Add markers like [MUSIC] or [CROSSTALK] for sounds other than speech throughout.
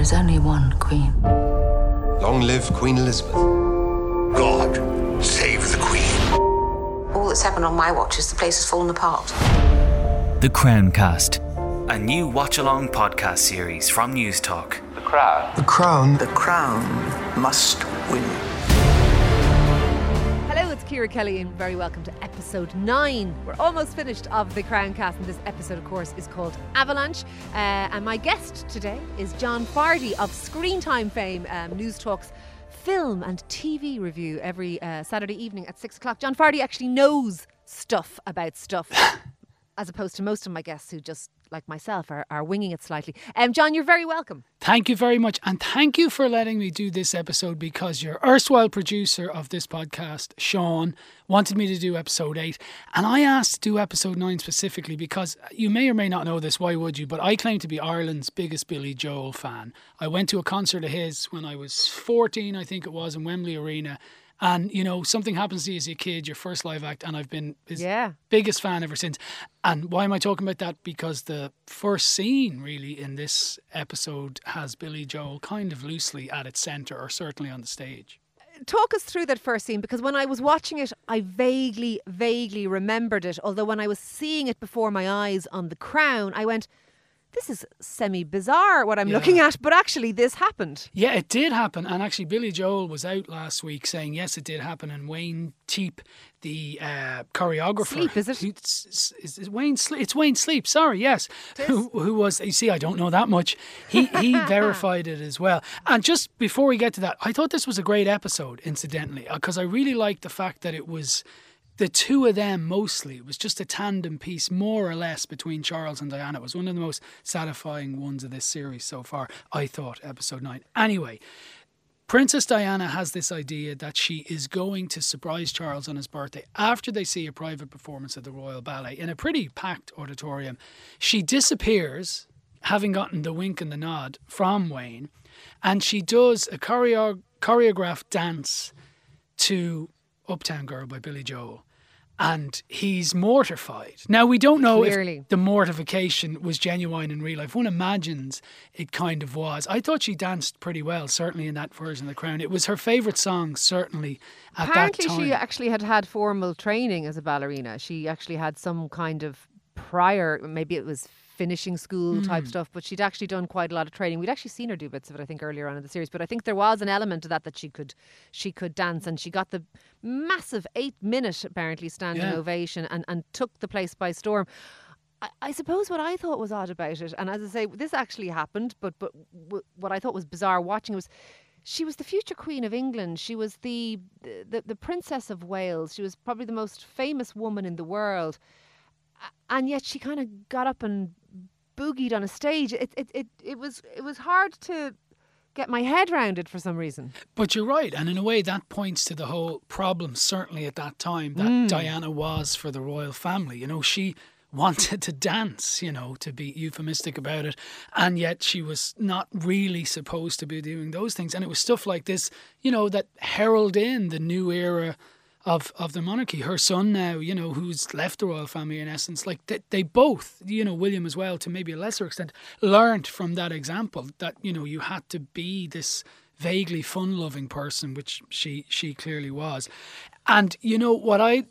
is only one queen. Long live Queen Elizabeth. God, save the Queen. All that's happened on my watch is the place has fallen apart. The Crown Cast, a new watch along podcast series from Newstalk. The Crown. The Crown. The Crown must win. Ciara Kelly, and very welcome to episode nine. We're almost finished of the Crown Cast, and this episode, of course, is called Avalanche. Uh, and my guest today is John Fardy of Screen Time fame, um, Newstalk's film and TV review every uh, Saturday evening at six o'clock. John Fardy actually knows stuff about stuff, [LAUGHS] as opposed to most of my guests who just, like myself, are, are winging it slightly. Um, John, you're very welcome. Thank you very much. And thank you for letting me do this episode because your erstwhile producer of this podcast, Sean, wanted me to do episode eight. And I asked to do episode nine specifically because you may or may not know this, why would you? But I claim to be Ireland's biggest Billy Joel fan. I went to a concert of his when I was 14, I think it was, in Wembley Arena. And you know, something happens to you as a kid, your first live act, and I've been his Yeah. biggest fan ever since. And why am I talking about that? Because the first scene, really, in this episode has Billy Joel kind of loosely at its centre, or certainly on the stage. talk us through that first scene because when I was watching it, I vaguely, vaguely remembered it. Although when I was seeing it before my eyes on The Crown, I went, "This is semi bizarre what I'm Yeah. looking at." But actually, this happened. Yeah, it did happen. And actually, Billy Joel was out last week saying, yes, it did happen. And Wayne Teep, the uh, choreographer. Sleep, is it? It's, Wayne Sleep. It's Wayne Sleep, sorry, yes. Who, who was, you see, I don't know that much. He, he [LAUGHS] verified it as well. And just before we get to that, I thought this was a great episode, incidentally, because I really liked the fact that it was the two of them mostly. It was just a tandem piece, more or less, between Charles and Diana. It was one of the most satisfying ones of this series so far, I thought, episode nine. Anyway, Princess Diana has this idea that she is going to surprise Charles on his birthday after they see a private performance of the Royal Ballet in a pretty packed auditorium. She disappears, having gotten the wink and the nod from Wayne, and she does a choreo- choreographed dance to Uptown Girl by Billy Joel. And he's mortified. Now, we don't know Clearly. if the mortification was genuine in real life. One imagines it kind of was. I thought she danced pretty well, certainly in that version of The Crown. It was her favourite song, certainly at Apparently, that time. she actually had had formal training as a ballerina. She actually had some kind of prior, maybe it was finishing school Hmm. type stuff, but she'd actually done quite a lot of training. We'd actually seen her do bits of it, I think, earlier on in the series. But I think there was an element of that that she could, she could dance, and she got the massive eight-minute apparently standing Yeah. ovation and and took the place by storm. I, I suppose what I thought was odd about it, and as I say, this actually happened, but but w- what I thought was bizarre watching was she was the future queen of England. She was the, the the princess of Wales. She was probably the most famous woman in the world, and yet she kind of got up and boogied on a stage. It it it, it was it was hard to get my head round it for some reason. But you're right, and in a way that points to the whole problem, certainly at that time, that mm. Diana was for the royal family. You know, she [LAUGHS] wanted to dance, you know, to be euphemistic about it, and yet she was not really supposed to be doing those things. And it was stuff like this, you know, that herald in the new era of of the monarchy. Her son now, you know, who's left the royal family in essence, like they, they both, you know, William as well, to maybe a lesser extent, learned from that example that you know you had to be this vaguely fun-loving person, which she she clearly was. And you know what I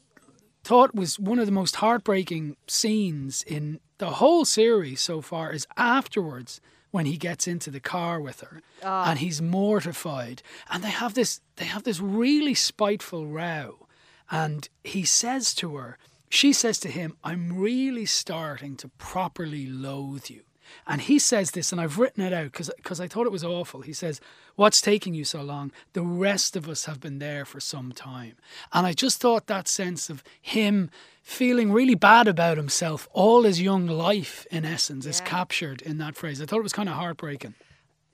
thought was one of the most heartbreaking scenes in the whole series so far is afterwards when he gets into the car with her. Ah. And he's mortified. And they have this they have this really spiteful row. And he says to her she says to him i'm really starting to properly loathe you and he says this, and I've written it out because I thought it was awful. He says, What's taking you so long? The rest of us have been there for some time. And I just thought that sense of him feeling really bad about himself, all his young life, in essence, is captured in that phrase. I thought it was kind of heartbreaking.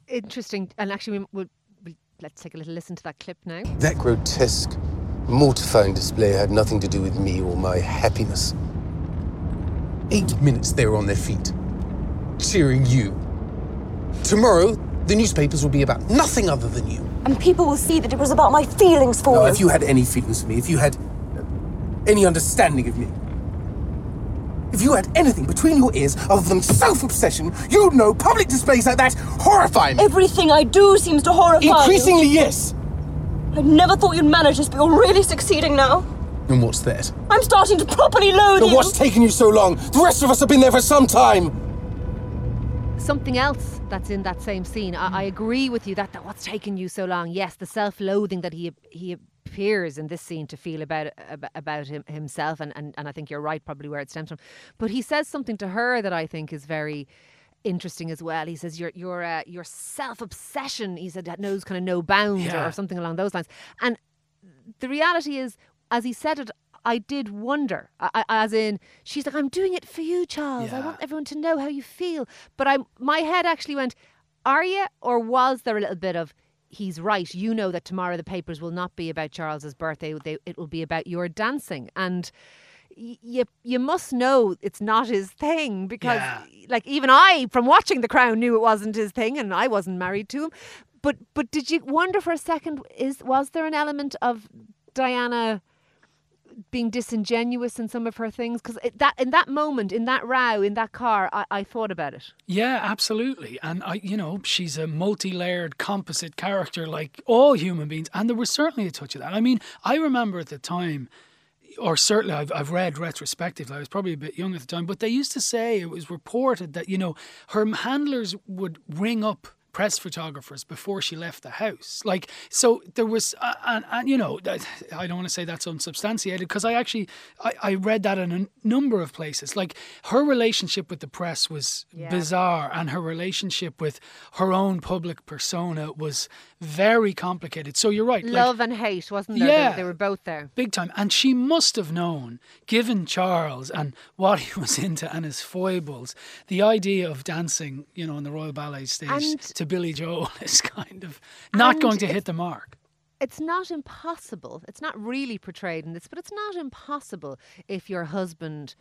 Interesting, and actually, we, we'll, we'll, let's take a little listen to that clip now. That grotesque, mortifying display had nothing to do with me or my happiness. Eight minutes they were on their feet, cheering you. Tomorrow, the newspapers will be about nothing other than you. And people will see that it was about my feelings for Now, you. if you had any feelings for me, if you had uh, any understanding of me, If you had anything between your ears other than self-obsession, you'd know public displays like that horrify me. Everything I do seems to horrify you. Increasingly, yes. I never thought you'd manage this, but you're really succeeding now. And what's that? I'm starting to properly loathe But you. what's taken you so long? The rest of us have been there for some time. Something else that's in that same scene. I, I agree with you that, that what's taken you so long. Yes, the self-loathing that he he appears in this scene to feel about about, him, himself, and, and and I think you're right, probably where it stems from. But he says something to her that I think is very interesting as well. He says your your uh, your self obsession. He said that knows kind of no bounds or, or something along those lines. And the reality is, as he said it, I did wonder. I, as in, she's like, "I'm doing it for you, Charles. I want everyone to know how you feel." But I, my head actually went, "Are you?" Or was there a little bit of? He's right. You know that tomorrow the papers will not be about Charles's birthday. They, it will be about your dancing, and y- you you must know it's not his thing because, Yeah. like, even I, from watching The Crown, knew it wasn't his thing, and I wasn't married to him. But but did you wonder for a second? Is was there an element of Diana? Being disingenuous in some of her things because that in that moment in that row in that car I, I thought about it Yeah, absolutely. And I, you know, she's a multi-layered composite character like all human beings, and there was certainly a touch of that. I mean, I remember at the time, or certainly I've, I've read retrospectively. I was probably a bit young at the time, but they used to say it was reported that you know her handlers would ring up press photographers before she left the house. Like, so there was, uh, and, and you know, I don't want to say that's unsubstantiated because I actually, I, I read that in a number of places. Like, her relationship with the press was Yeah. bizarre, and her relationship with her own public persona was very complicated. So you're right. like, love and hate wasn't there Yeah. they, they were both there Big time. And she must have known, given Charles and what he [LAUGHS] was into and his foibles, the idea of dancing, you know, on the Royal Ballet stage And- to Billy Joel [LAUGHS] is kind of not And going to hit the mark. it's not impossible it's not really portrayed in this but it's not impossible if your husband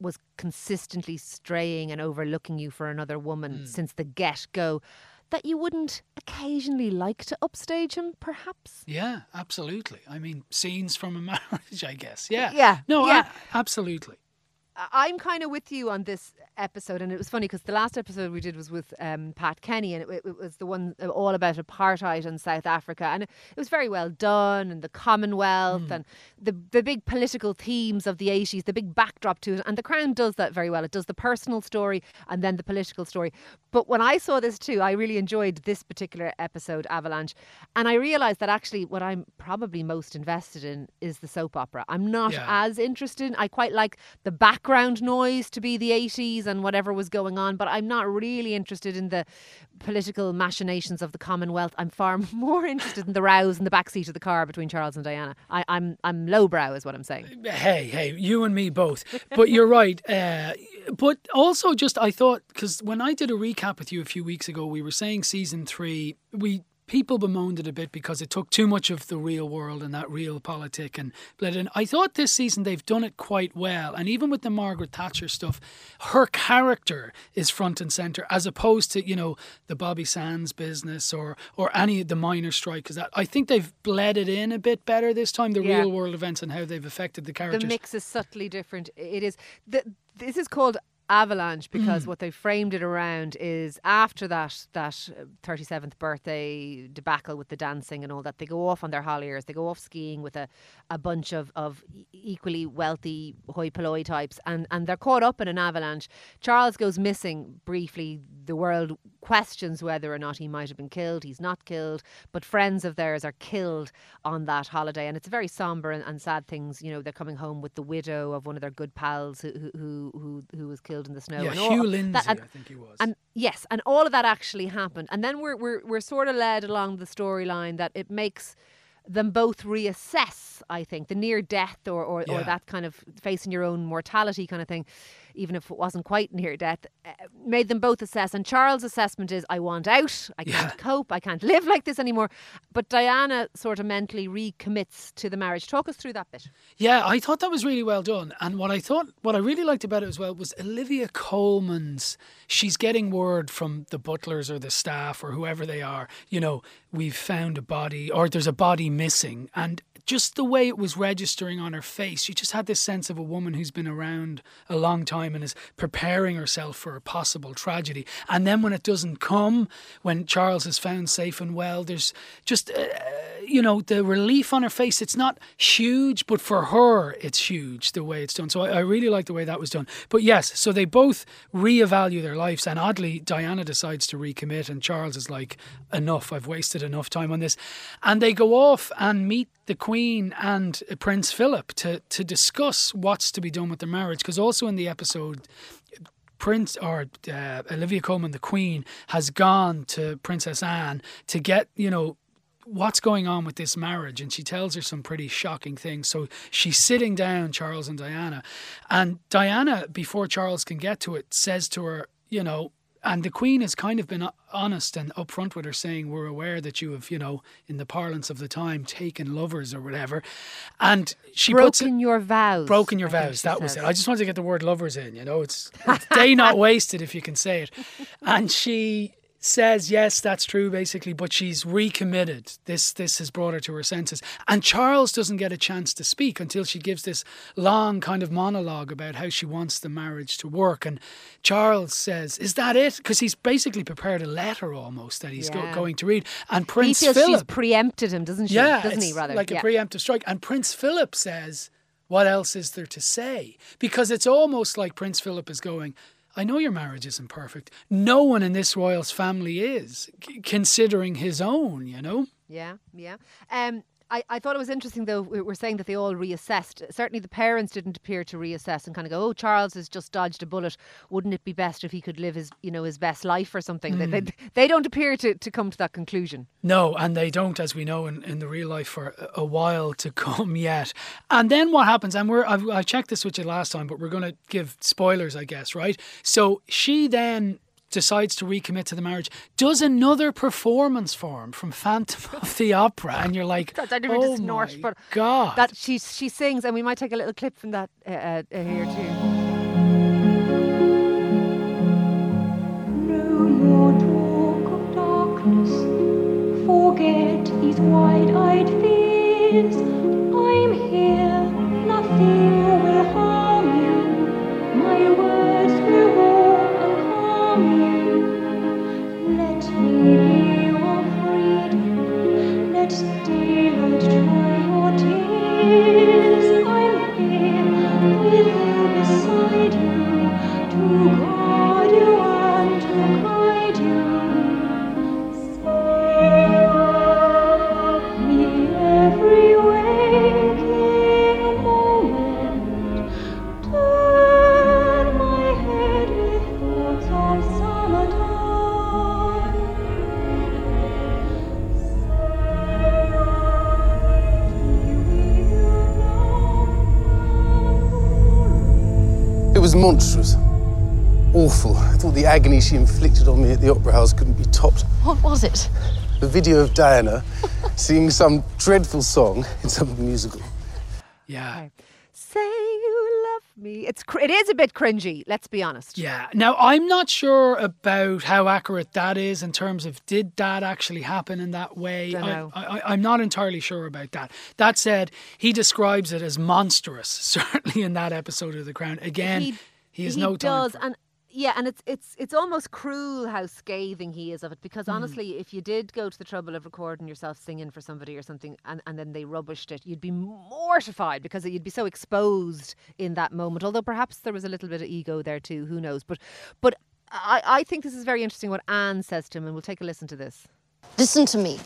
was consistently straying and overlooking you for another woman Hmm. since the get-go that you wouldn't occasionally like to upstage him perhaps Yeah, absolutely. I mean, scenes from a [LAUGHS] marriage, I guess. Yeah. Yeah, No, yeah. a- absolutely. I'm kind of with you on this episode, and it was funny because the last episode we did was with um, Pat Kenny, and it, it was the one uh, all about apartheid in South Africa, and it, it was very well done, and the Commonwealth, and the the big political themes of the 80s, the big backdrop to it, and The Crown does that very well. It does the personal story and then the political story. But when I saw this too, I really enjoyed this particular episode, Avalanche, and I realised that actually what I'm probably most invested in is the soap opera. I'm not Yeah. as interested. I quite like the background noise to be the 80s and whatever was going on, but I'm not really interested in the political machinations of the Commonwealth. I'm far [LAUGHS] more interested in the rows in the backseat of the car between Charles and Diana. I, I'm I'm lowbrow, is what I'm saying. Hey, hey, you and me both. But you're [LAUGHS] right. Uh, but also, just I thought because when I did a recap with you a few weeks ago, we were saying season three, we people bemoaned it a bit because it took too much of the real world and that real politic and bled in. I thought this season they've done it quite well, and even with the Margaret Thatcher stuff, her character is front and center as opposed to you know the Bobby Sands business or or any of the minor strikers. That I think they've bled it in a bit better this time. The Yeah. real world events and how they've affected the characters. The mix is subtly different. It is. The, this is called avalanche because what they framed it around is after that that uh, 37th birthday debacle with the dancing and all that they go off on their holiers they go off skiing with a, a bunch of, of equally wealthy hoi polloi types and, and they're caught up in an avalanche. Charles goes missing briefly. The world questions whether or not he might have been killed. He's not killed but friends of theirs are killed on that holiday. And it's a very somber and, and sad things. You know they're coming home with the widow of one of their good pals who who, who, who was killed in the snow yeah, and Hugh all, Lindsay, that- and, I think he was. and yes, and all of that actually happened. And then we're we're we're sort of led along the storyline that it makes them both reassess, I think, the near death or or, or that kind of facing your own mortality kind of thing. Even if it wasn't quite near death, uh, made them both assess. And Charles' assessment is, I want out, I can't cope, I can't live like this anymore. But Diana sort of mentally recommits to the marriage. Talk us through that bit. Yeah, I thought that was really well done. And what I thought, what I really liked about it as well was Olivia Colman's. She's getting word from the butlers or the staff or whoever they are, you know, we've found a body or there's a body missing. And just the way it was registering on her face, she just had this sense of a woman who's been around a long time and is preparing herself for a possible tragedy. And then when it doesn't come, when Charles is found safe and well, there's just, uh, you know, the relief on her face. It's not huge, but for her, it's huge the way it's done. So I, I really like the way that was done. But yes, so they both reevaluate their lives. And oddly, Diana decides to recommit, and Charles is like, enough, I've wasted enough time on this. And they go off and meet the Queen and Prince Philip to, to discuss what's to be done with their marriage. Because also in the episode, Prince or uh, Olivia Colman, the Queen, has gone to Princess Anne to get, you know, what's going on with this marriage and she tells her some pretty shocking things so she's sitting down charles and diana and diana before charles can get to it says to her you know and the queen has kind of been honest and upfront with her saying we're aware that you have you know in the parlance of the time taken lovers or whatever and she puts it, Broken your vows. broken your vows. That was says. it. I just wanted to get the word lovers in. You know, it's, [LAUGHS] it's day not wasted if you can say it. And she says yes, that's true, basically, but she's recommitted. This this has brought her to her senses. And Charles doesn't get a chance to speak until she gives this long kind of monologue about how she wants the marriage to work. And Charles says, "Is that it?" Because he's basically prepared a letter almost that he's go- going to read. And He Prince feels Philip, she's preempted him, doesn't she? yeah, doesn't it's he? Rather, like yeah. a preemptive strike. And Prince Philip says, "What else is there to say?" Because it's almost like Prince Philip is going. I know your marriage isn't perfect. No one in this royal's family is, c- considering his own. You know. Yeah, yeah. Um, I, I thought it was interesting though. We were saying that they all reassessed. Certainly, the parents didn't appear to reassess and kind of go, "Oh, Charles has just dodged a bullet. Wouldn't it be best if he could live his, you know, his best life or something?" They, hmm. they, they don't appear to, to come to that conclusion. No, and they don't, as we know, in, in the real life for a, a while to [LAUGHS] come yet. And then what happens? And we're I've, I checked this with you last time, but we're going to give spoilers, I guess, right? So she then decides to recommit to the marriage, does another performance for him from Phantom of the Opera, and you're like, [LAUGHS] I didn't oh to snort, my but God, that she she sings, and we might take a little clip from that uh, uh, uh, here too. No more talk of darkness. Forget these wide-eyed fears. I'm here. She inflicted on me at the Opera House couldn't be topped. What was it? The video of Diana singing some dreadful song in some musical. yeah. Say you love me. It's cr- it is a bit cringy. Let's be honest. Yeah. Now, I'm not sure about how accurate that is in terms of did that actually happen in that way. Dunno. I, I, I'm not entirely sure about that. That said, he describes it as monstrous, [LAUGHS] certainly in that episode of The Crown. Again, he, has no time. does, and yeah, and it's it's it's almost cruel how scathing he is of it. Because Hmm. honestly, if you did go to the trouble of recording yourself singing for somebody or something, and, and then they rubbished it, you'd be mortified because you'd be so exposed in that moment. Although perhaps there was a little bit of ego there too. Who knows? But but I I think this is very interesting what Anne says to him, and we'll take a listen to this. Listen to me.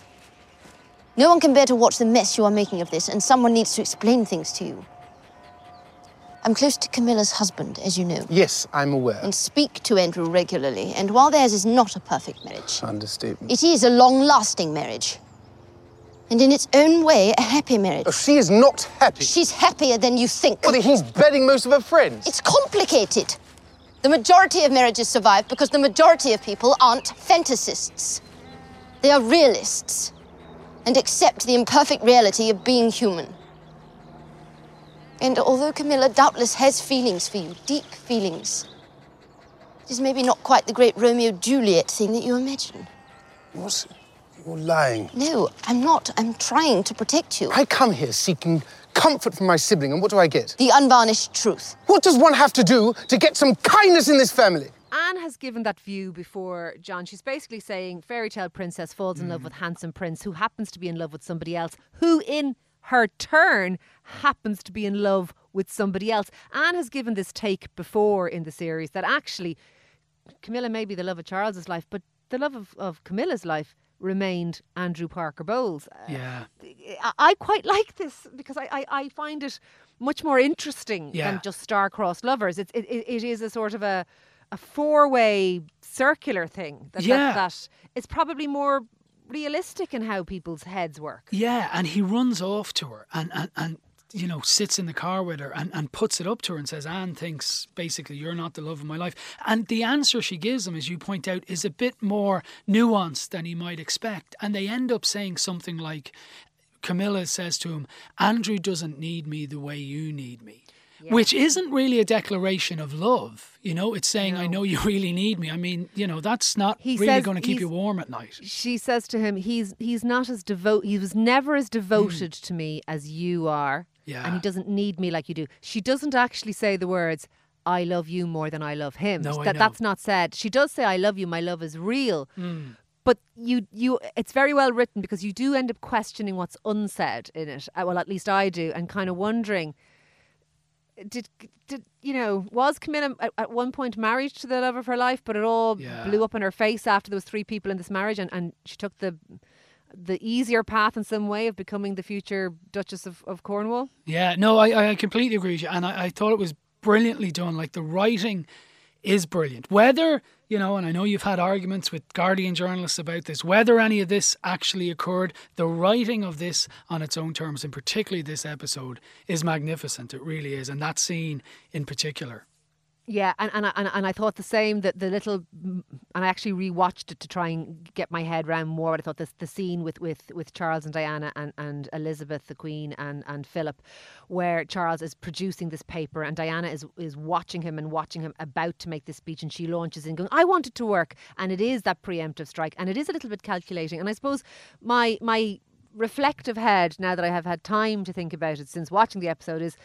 No one can bear to watch the mess you are making of this, and someone needs to explain things to you. I'm close to Camilla's husband, as you know, Yes, I'm aware. and speak to Andrew regularly. And while theirs is not a perfect marriage, Understatement. it is a long lasting marriage. And in its own way, a happy marriage. Oh, she is not happy. She's happier than you think. Well, he's bedding most of her friends. It's complicated. The majority of marriages survive because the majority of people aren't fantasists. They are realists and accept the imperfect reality of being human. And although Camilla doubtless has feelings for you, deep feelings, it is maybe not quite the great Romeo Juliet thing that you imagine. What? You're lying. No, I'm not. I'm trying to protect you. I come here seeking comfort from my sibling, and what do I get? The unvarnished truth. What does one have to do to get some kindness in this family? Anne has given that view before, John. She's basically saying fairy tale princess falls in love hmm. with handsome prince who happens to be in love with somebody else, who in her turn happens to be in love with somebody else. Anne has given this take before in the series that actually Camilla may be the love of Charles's life, but the love of, of Camilla's life remained Andrew Parker Bowles. Uh, Yeah. I, I quite like this because I, I, I find it much more interesting Yeah. than just star-crossed lovers. It's, it, it, it is a sort of a, a four-way circular thing. That, Yeah. that, that it's probably more realistic in how people's heads work. Yeah, and he runs off to her and, and, and you know, sits in the car with her and, and puts it up to her and says, Anne thinks basically you're not the love of my life. And the answer she gives him, as you point out, is a bit more nuanced than he might expect. And they end up saying something like, Camilla says to him, Andrew doesn't need me the way you need me. Which isn't really a declaration of love, you know. It's saying, "I know you [LAUGHS] really need me." I mean, you know, that's not He really going to keep you warm at night. She says to him, "He's he's not as devote. He was never as devoted to me as you are, Yeah. and Hmm. He doesn't need me like you do." She doesn't actually say the words, "I love you more than I love him." No, I that that's not said. She does say, "I love you. My love is real." Hmm. But you, you, it's very well written because you do end up questioning what's unsaid in it. Uh, Well, at least I do, and kind of wondering, did, did you know, was Camilla at, at one point married to the love of her life, but it all Yeah. blew up in her face after there was three people in this marriage, and, and she took the the easier path in some way of becoming the future Duchess of, of Cornwall. Yeah, no, I, I completely agree with you. And I, I thought it was brilliantly done. Like the writing is brilliant. Whether, you know, and I know you've had arguments with Guardian journalists about this, whether any of this actually occurred, the writing of this on its own terms, and particularly this episode, is magnificent. It really is. And that scene in particular. Yeah, and and I, and, and I thought the same that the little, and I actually rewatched it to try and get my head around more. But I thought this the scene with, with, with Charles and Diana and, and Elizabeth the Queen and, and Philip, where Charles is producing this paper and Diana is is watching him and watching him about to make this speech, and she launches in going, "I want it to work," and it is that preemptive strike, and it is a little bit calculating. And I suppose my my reflective head now that I have had time to think about it since watching the episode is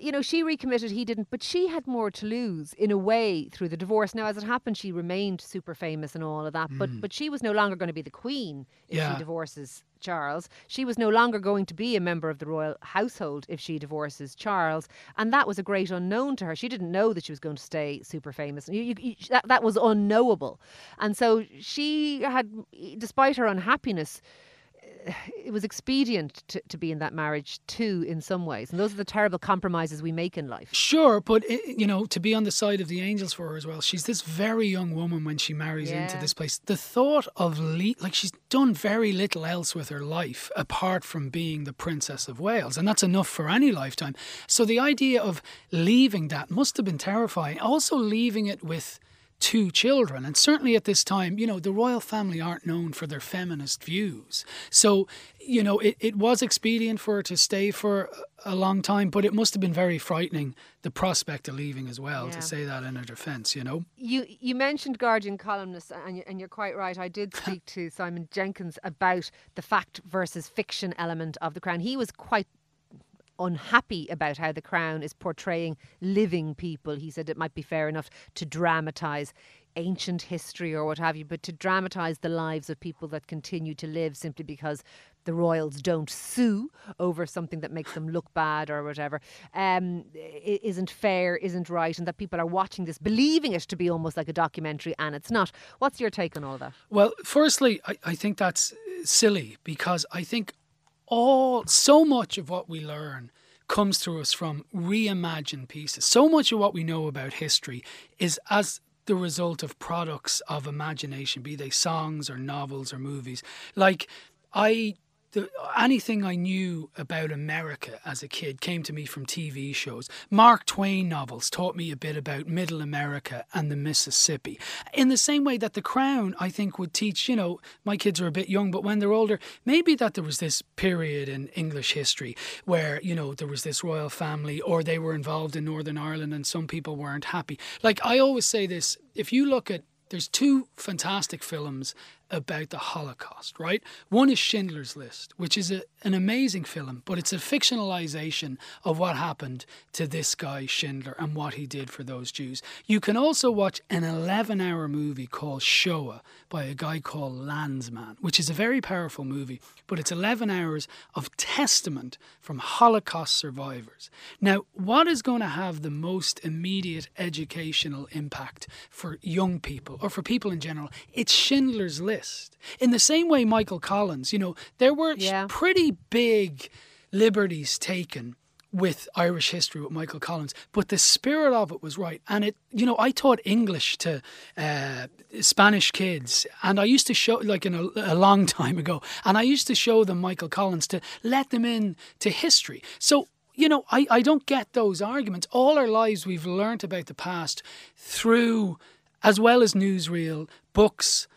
you know, she recommitted, he didn't, but she had more to lose in a way through the divorce. Now, as it happened, she remained super famous and all of that, but mm. but she was no longer going to be the queen if Yeah. she divorces Charles. She was no longer going to be a member of the royal household if she divorces Charles, and that was a great unknown to her. She didn't know that she was going to stay super famous. You, you, you- that that was unknowable, and so she had, despite her unhappiness [SIGHS] it was expedient to, to be in that marriage too in some ways and those are the terrible compromises we make in life Sure, but i you know, to be on the side of the angels for her as well. She's this very young woman when she marries into this place. The thought of le- like she's done very little else with her life apart from being the princess of Wales, and that's enough for any lifetime. So the idea of leaving that must have been terrifying. Also leaving it with two children. And certainly at this time, you know, the royal family aren't known for their feminist views. So, you know, it, it was expedient for her to stay for a long time, but it must have been very frightening, the prospect of leaving as well, Yeah. to say that in her defence, you know? you you mentioned guardian columnists and, you, and you're quite right i did [LAUGHS] speak to simon jenkins about the fact versus fiction element of the crown he was quite unhappy about how the crown is portraying living people. He said it might be fair enough to dramatize ancient history or what have you but to dramatize the lives of people that continue to live simply because the royals don't sue over something that makes them look bad or whatever um, isn't fair isn't right and that people are watching this believing it to be almost like a documentary and it's not. What's your take on all that? Well, firstly, I, I think that's silly because I think all so much of what we learn comes to us from reimagined pieces. So much of what we know about history is as the result of products of imagination, be they songs or novels or movies. Like I the, anything I knew about America as a kid came to me from TV shows. Mark Twain novels taught me a bit about Middle America and the Mississippi. In the same way that The Crown, I think, would teach, you know, my kids are a bit young, but when they're older, maybe that there was this period in English history where, you know, there was this royal family or they were involved in Northern Ireland and some people weren't happy. Like, I always say this if you look at there's two fantastic films about the Holocaust, right? One is Schindler's List, which is a, an amazing film, but it's a fictionalization of what happened to this guy, Schindler, and what he did for those Jews. You can also watch an 11 hour movie called Shoah by a guy called Lanzmann, which is a very powerful movie, but it's 11 hours of testament from Holocaust survivors. Now, what is going to have the most immediate educational impact for young people or for people in general? It's Schindler's List exist. In the same way, Michael Collins, you know, there were yeah. pretty big liberties taken with Irish history with Michael Collins, but the spirit of it was right. And it, you know, I taught English to uh, Spanish kids, and I used to show, like in a, a, long [LAUGHS] time ago, and I used to show them Michael Collins to let them in to history. So. You know, I, I don't get those arguments. All our lives we've learnt about the past through, as well as newsreel, books,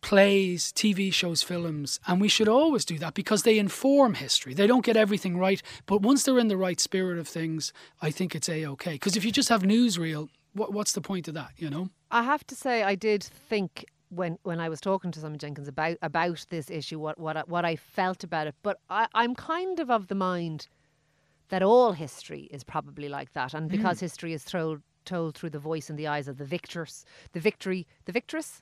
plays, TV shows, films, and we should always do that because they inform history. They don't get everything right, but once they're in the right spirit of things, I think it's a okay. Because if you just have newsreel, what, what's the point of that? You know. I have to say, I did think when when I was talking to Simon Jenkins about about this issue, what what I, what I felt about it. But I, I'm kind of of the mind that all history is probably like that, and because mm. history is told told through the voice and the eyes of the victors, the victory, the victress,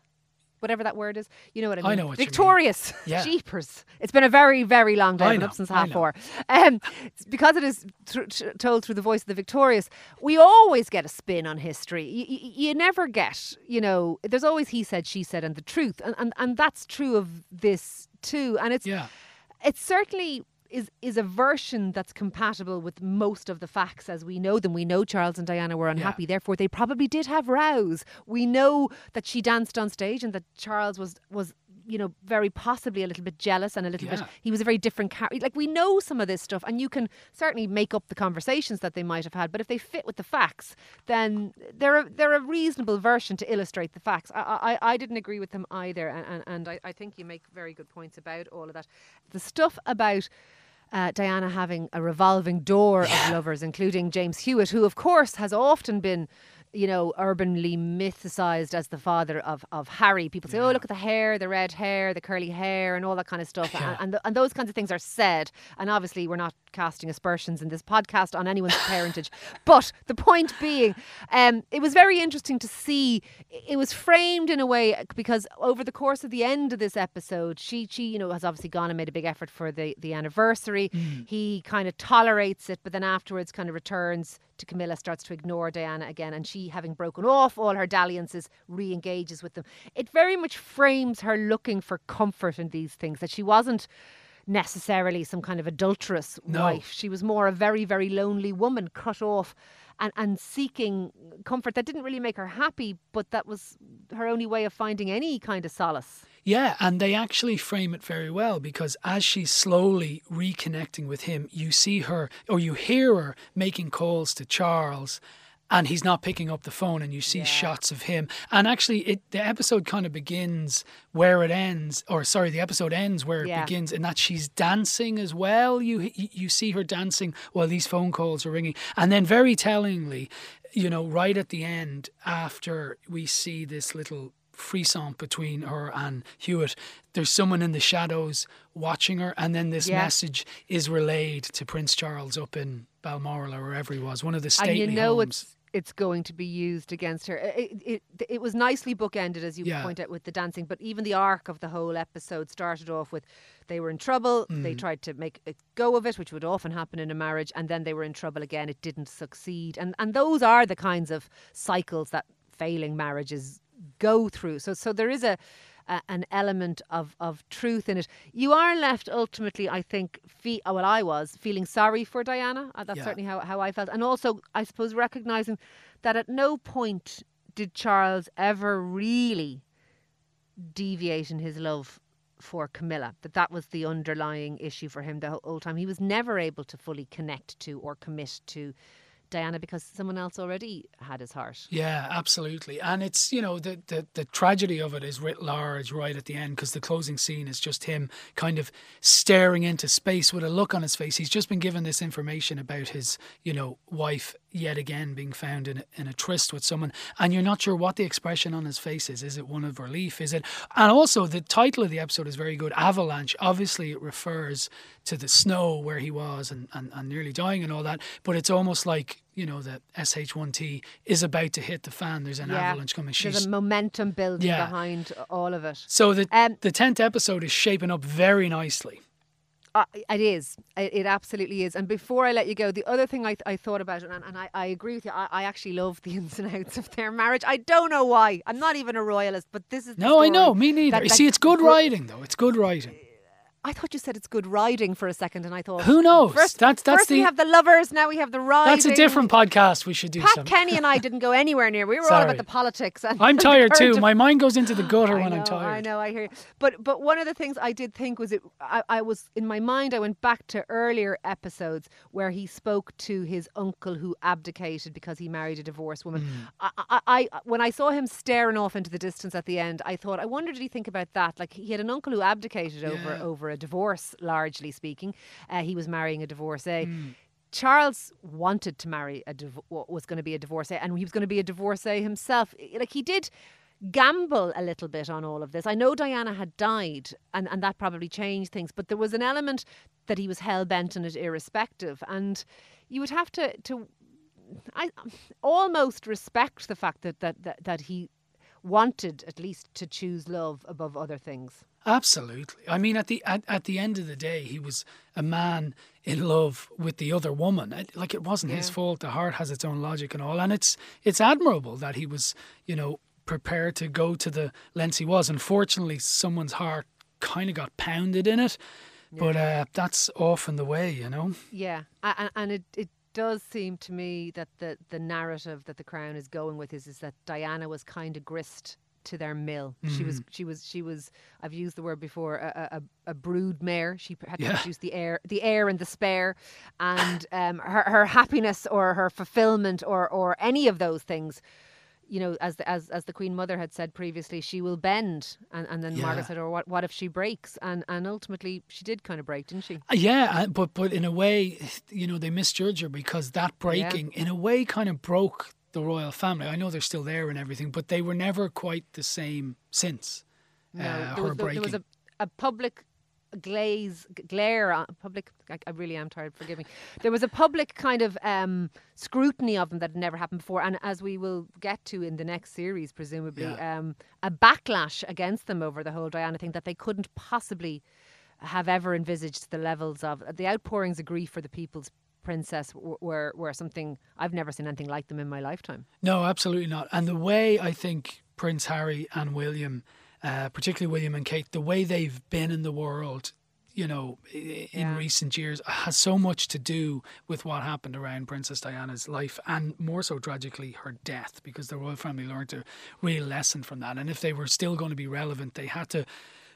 whatever that word is. You know what I mean? I know what Victorious. You mean. Yeah. [LAUGHS] Jeepers. It's been a very, very long day. I've been up since half four. Um, because it is th- told through the voice of the victorious, we always get a spin on history. Y- y- you never get, you know, there's always he said, she said, and the truth. And, and, and that's true of this too. And it's, yeah. it's certainly is is a version that's compatible with most of the facts as we know them. We know Charles and Diana were unhappy, yeah. therefore they probably did have rows. We know that she danced on stage and that Charles was was you know very possibly a little bit jealous and a little yeah. bit he was a very different character. Like we know some of this stuff, and you can certainly make up the conversations that they might have had. But if they fit with the facts, then they're a, they're a reasonable version to illustrate the facts. I I, I didn't agree with them either, and and, and I, I think you make very good points about all of that. The stuff about uh, Diana having a revolving door yeah. of lovers, including James Hewitt, who, of course, has often been you know, urbanly mythicized as the father of, of Harry. People say, oh, yeah. oh, look at the hair, the red hair, the curly hair, and all that kind of stuff. Yeah. And, and, the, and, those kinds of things are said. And obviously, we're not casting aspersions in this podcast on anyone's parentage. [LAUGHS] But the point being, um, it was very interesting to see. It was framed in a way because over the course of the end of this episode, she, she you know, has obviously gone and made a big effort for the, the anniversary. Mm. He kind of tolerates it, but then afterwards kind of returns to Camilla, starts to ignore Diana again, and she, having broken off all her dalliances, re engages with them. It very much frames her looking for comfort in these things, that she wasn't necessarily some kind of adulterous no. wife. She was more a very, very lonely woman cut off and, and seeking comfort that didn't really make her happy, but that was her only way of finding any kind of solace. Yeah, and they actually frame it very well because as she's slowly reconnecting with him, you see her or you hear her making calls to Charles and he's not picking up the phone and you see yeah. shots of him and actually it the episode kind of begins where it ends or sorry the episode ends where yeah. it begins and that she's dancing as well you you see her dancing while these phone calls are ringing and then very tellingly you know right at the end after we see this little frisson between her and Hewitt. There's someone in the shadows watching her, and then this yeah. message is relayed to Prince Charles up in Balmoral or wherever he was, one of the stately and you know homes. It's- it's going to be used against her. It, it, it was nicely bookended, as you yeah. point out, with the dancing, but even the arc of the whole episode started off with they were in trouble, mm. they tried to make a go of it, which would often happen in a marriage, and then they were in trouble again, it didn't succeed. And, and those are the kinds of cycles that failing marriages go through. So so there is a, a an element of of truth in it. You are left ultimately, I think, fe- well, I was feeling sorry for Diana. Uh, that's yeah. certainly how how I felt, and also I suppose recognizing that at no point did Charles ever really deviate in his love for Camilla. That that was the underlying issue for him the whole time. He was never able to fully connect to or commit to Diana because someone else already had his heart. Yeah, absolutely. And it's, you know, the, the, the tragedy of it is writ large right at the end because the closing scene is just him kind of staring into space with a look on his face. He's just been given this information about his, you know, wife yet again being found in a, in a tryst with someone and you're not sure what the expression on his face is is it one of relief is it and also the title of the episode is very good avalanche obviously it refers to the snow where he was and, and, and nearly dying and all that but it's almost like you know that sh1t is about to hit the fan there's an Yeah. avalanche coming There's she's a momentum building Yeah. behind all of it. so the Um, the 10th episode is shaping up very nicely Uh, it is. It, it absolutely is. And before I let you go, the other thing I, I thought about, and, and I, I agree with you, I, I actually love the [LAUGHS] ins and outs of their marriage. I don't know why. I'm not even a royalist, but this is. the no i know me neither that- you that see it's good writing though it's good writing I thought you said it's good riding for a second, and I thought Who knows? First, That's- that's first we have the lovers, now we have the riding. that's a different podcast we should do Pat some Kenny and I [LAUGHS] didn't go anywhere near. We were all about the politics. And I'm tired too. My mind goes into the gutter I when know, I'm tired. I know, I hear you. But but one of the things I did think was it I, I was in my mind I went back to earlier episodes where he spoke to his uncle who abdicated because he married a divorced woman. Mm. I, I, I when I saw him staring off into the distance at the end, I thought, I wonder did he think about that? Like he had an uncle who abdicated over Yeah. over a divorce, largely speaking. Uh, he was marrying a divorcee. Mm. Charles wanted to marry a div- what was going to be a divorcee, and he was going to be a divorcee himself. Like he did gamble a little bit on all of this. I know Diana had died, and, and that probably changed things, but there was an element that he was hell bent on it, irrespective. And you would have to to I almost respect the fact that that that, that he wanted at least to choose love above other things. Absolutely. I mean, at the at, at the end of the day, he was a man in love with the other woman. Like it wasn't his fault. The heart has its own logic and all, and it's it's admirable that he was, you know, prepared to go to the lengths he was. Unfortunately, someone's heart kind of got pounded in it, but uh, that's often the way, you know. Yeah, a- a- and it, it does seem to me that the, the narrative that the Crown is going with is is that Diana was kind of grist to their mill. She was she was she was. I've used the word before. A, a, a- brood mare. She had to Yeah. produce the heir, the heir and the spare, and um, her her happiness or her fulfillment or or any of those things. You know, as the, as as the Queen Mother had said previously, she will bend, and, and then Yeah. Margaret said, "Or what? What if she breaks?" And and ultimately, she did kind of break, didn't she? Uh, Yeah, uh, but but in a way, you know, they misjudge her because that breaking, in a way, kind of broke the royal family. I know they're still there and everything, but they were never quite the same since No, uh, there, her was, there, was a, a public glaze, glare, on, public, I, I really am tired, forgive me. There was a public kind of um, scrutiny of them that had never happened before. And as we will get to in the next series, presumably, Yeah. um, a backlash against them over the whole Diana thing that they couldn't possibly have ever envisaged the levels of. The outpourings of grief for the people's princess were, were something I've never seen anything like them in my lifetime. No, absolutely not. And the way I think Prince Harry and William, uh, particularly William and Kate, the way they've been in the world, you know, in Yeah. recent years, has so much to do with what happened around Princess Diana's life, and more so tragically her death, because the royal family learned a real lesson from that. And if they were still going to be relevant, they had to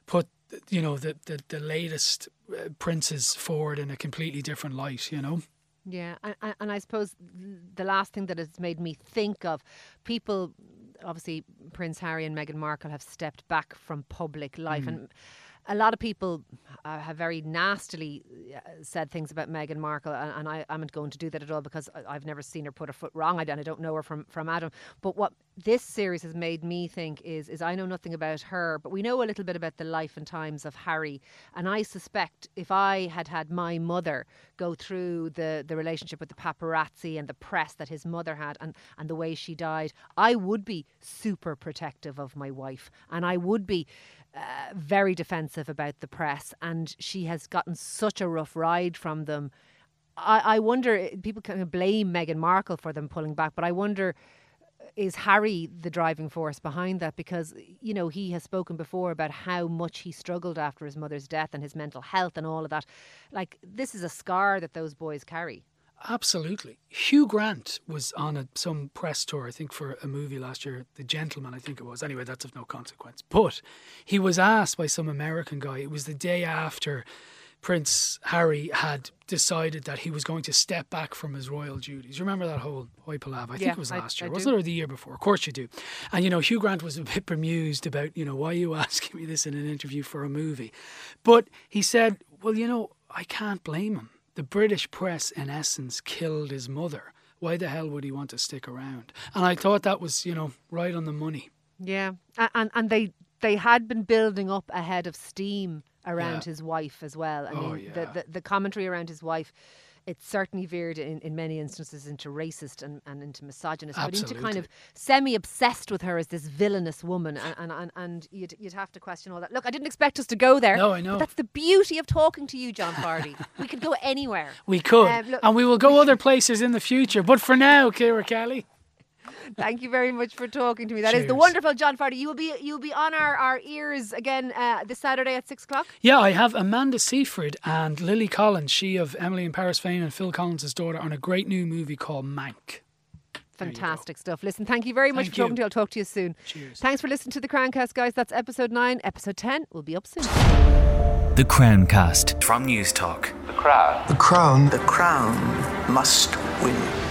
put, you know, the the, the latest princes forward in a completely different light. You know. Yeah, and, and- and I suppose the last thing that it's made me think of, people, obviously Prince Harry and Meghan Markle have stepped back from public life, mm. and a lot of people uh, have very nastily uh, said things about Meghan Markle, and, and I, I'm not going to do that at all because I- I've never seen her put her foot wrong, I, and I don't know her from, from Adam. But what this series has made me think is, is I know nothing about her, but we know a little bit about the life and times of Harry, and I suspect if I had had my mother go through the, the relationship with the paparazzi and the press that his mother had and, and the way she died, I would be super protective of my wife. And I would be uh, very defensive about the press. And she has gotten such a rough ride from them. I, I wonder, eh, people of blame Meghan Markle for them pulling back, but I wonder is Harry the driving force behind that? Because, you know, he has spoken before about how much he struggled after his mother's death and his mental health and all of that. Like, this is a scar that those boys carry. Absolutely. Hugh Grant was on a, some press tour, I think, for a movie last year, The Gentleman, I think it was. Anyway, that's of no consequence. But he was asked by some American guy, it was the day after Prince Harry had decided that he was going to step back from his royal duties. You remember that whole hoi palaver? I think it was I- last year, I wasn't do. it, or the year before? Of course you do. And, you know, Hugh Grant was a bit bemused about, you know, why are you [LAUGHS] asking me this in an interview for a movie? But he said, well, you know, I can't blame him. The British press, in essence, killed his mother. Why the hell would he want to stick around? And I thought that was, you know, right on the money. Yeah, and and they they had been building up a head of steam around Yeah. his wife as well. I Oh, mean, yeah. the, the the commentary around his wife. It certainly veered in, in many instances into racist and, and into misogynist, but into kind of semi obsessed with her as this villainous woman. And, and, and, you'd, you'd have to question all that. Look, I didn't expect us to go there. No, I know. that's the beauty of talking to you, John Fardy. we could go anywhere. We could. Um, look- and we will go other places in the future. But for now, Ciara Kelly. Thank you very much for talking to me. That is the wonderful John Fardy. You will be you will be on our, our ears again uh, this Saturday at six o'clock. Yeah, I have Amanda Seyfried and Lily Collins, she of Emily in Paris fame and Phil Collins' daughter, on a great new movie called Mank. Fantastic stuff. Listen, thank you very much Thank for talking you. to you. I'll talk to you soon. Cheers. Thanks for listening to the Crowncast, guys. That's episode nine. Episode ten will be up soon. The Crowncast from Newstalk. The Crown. The crown. The crown must win.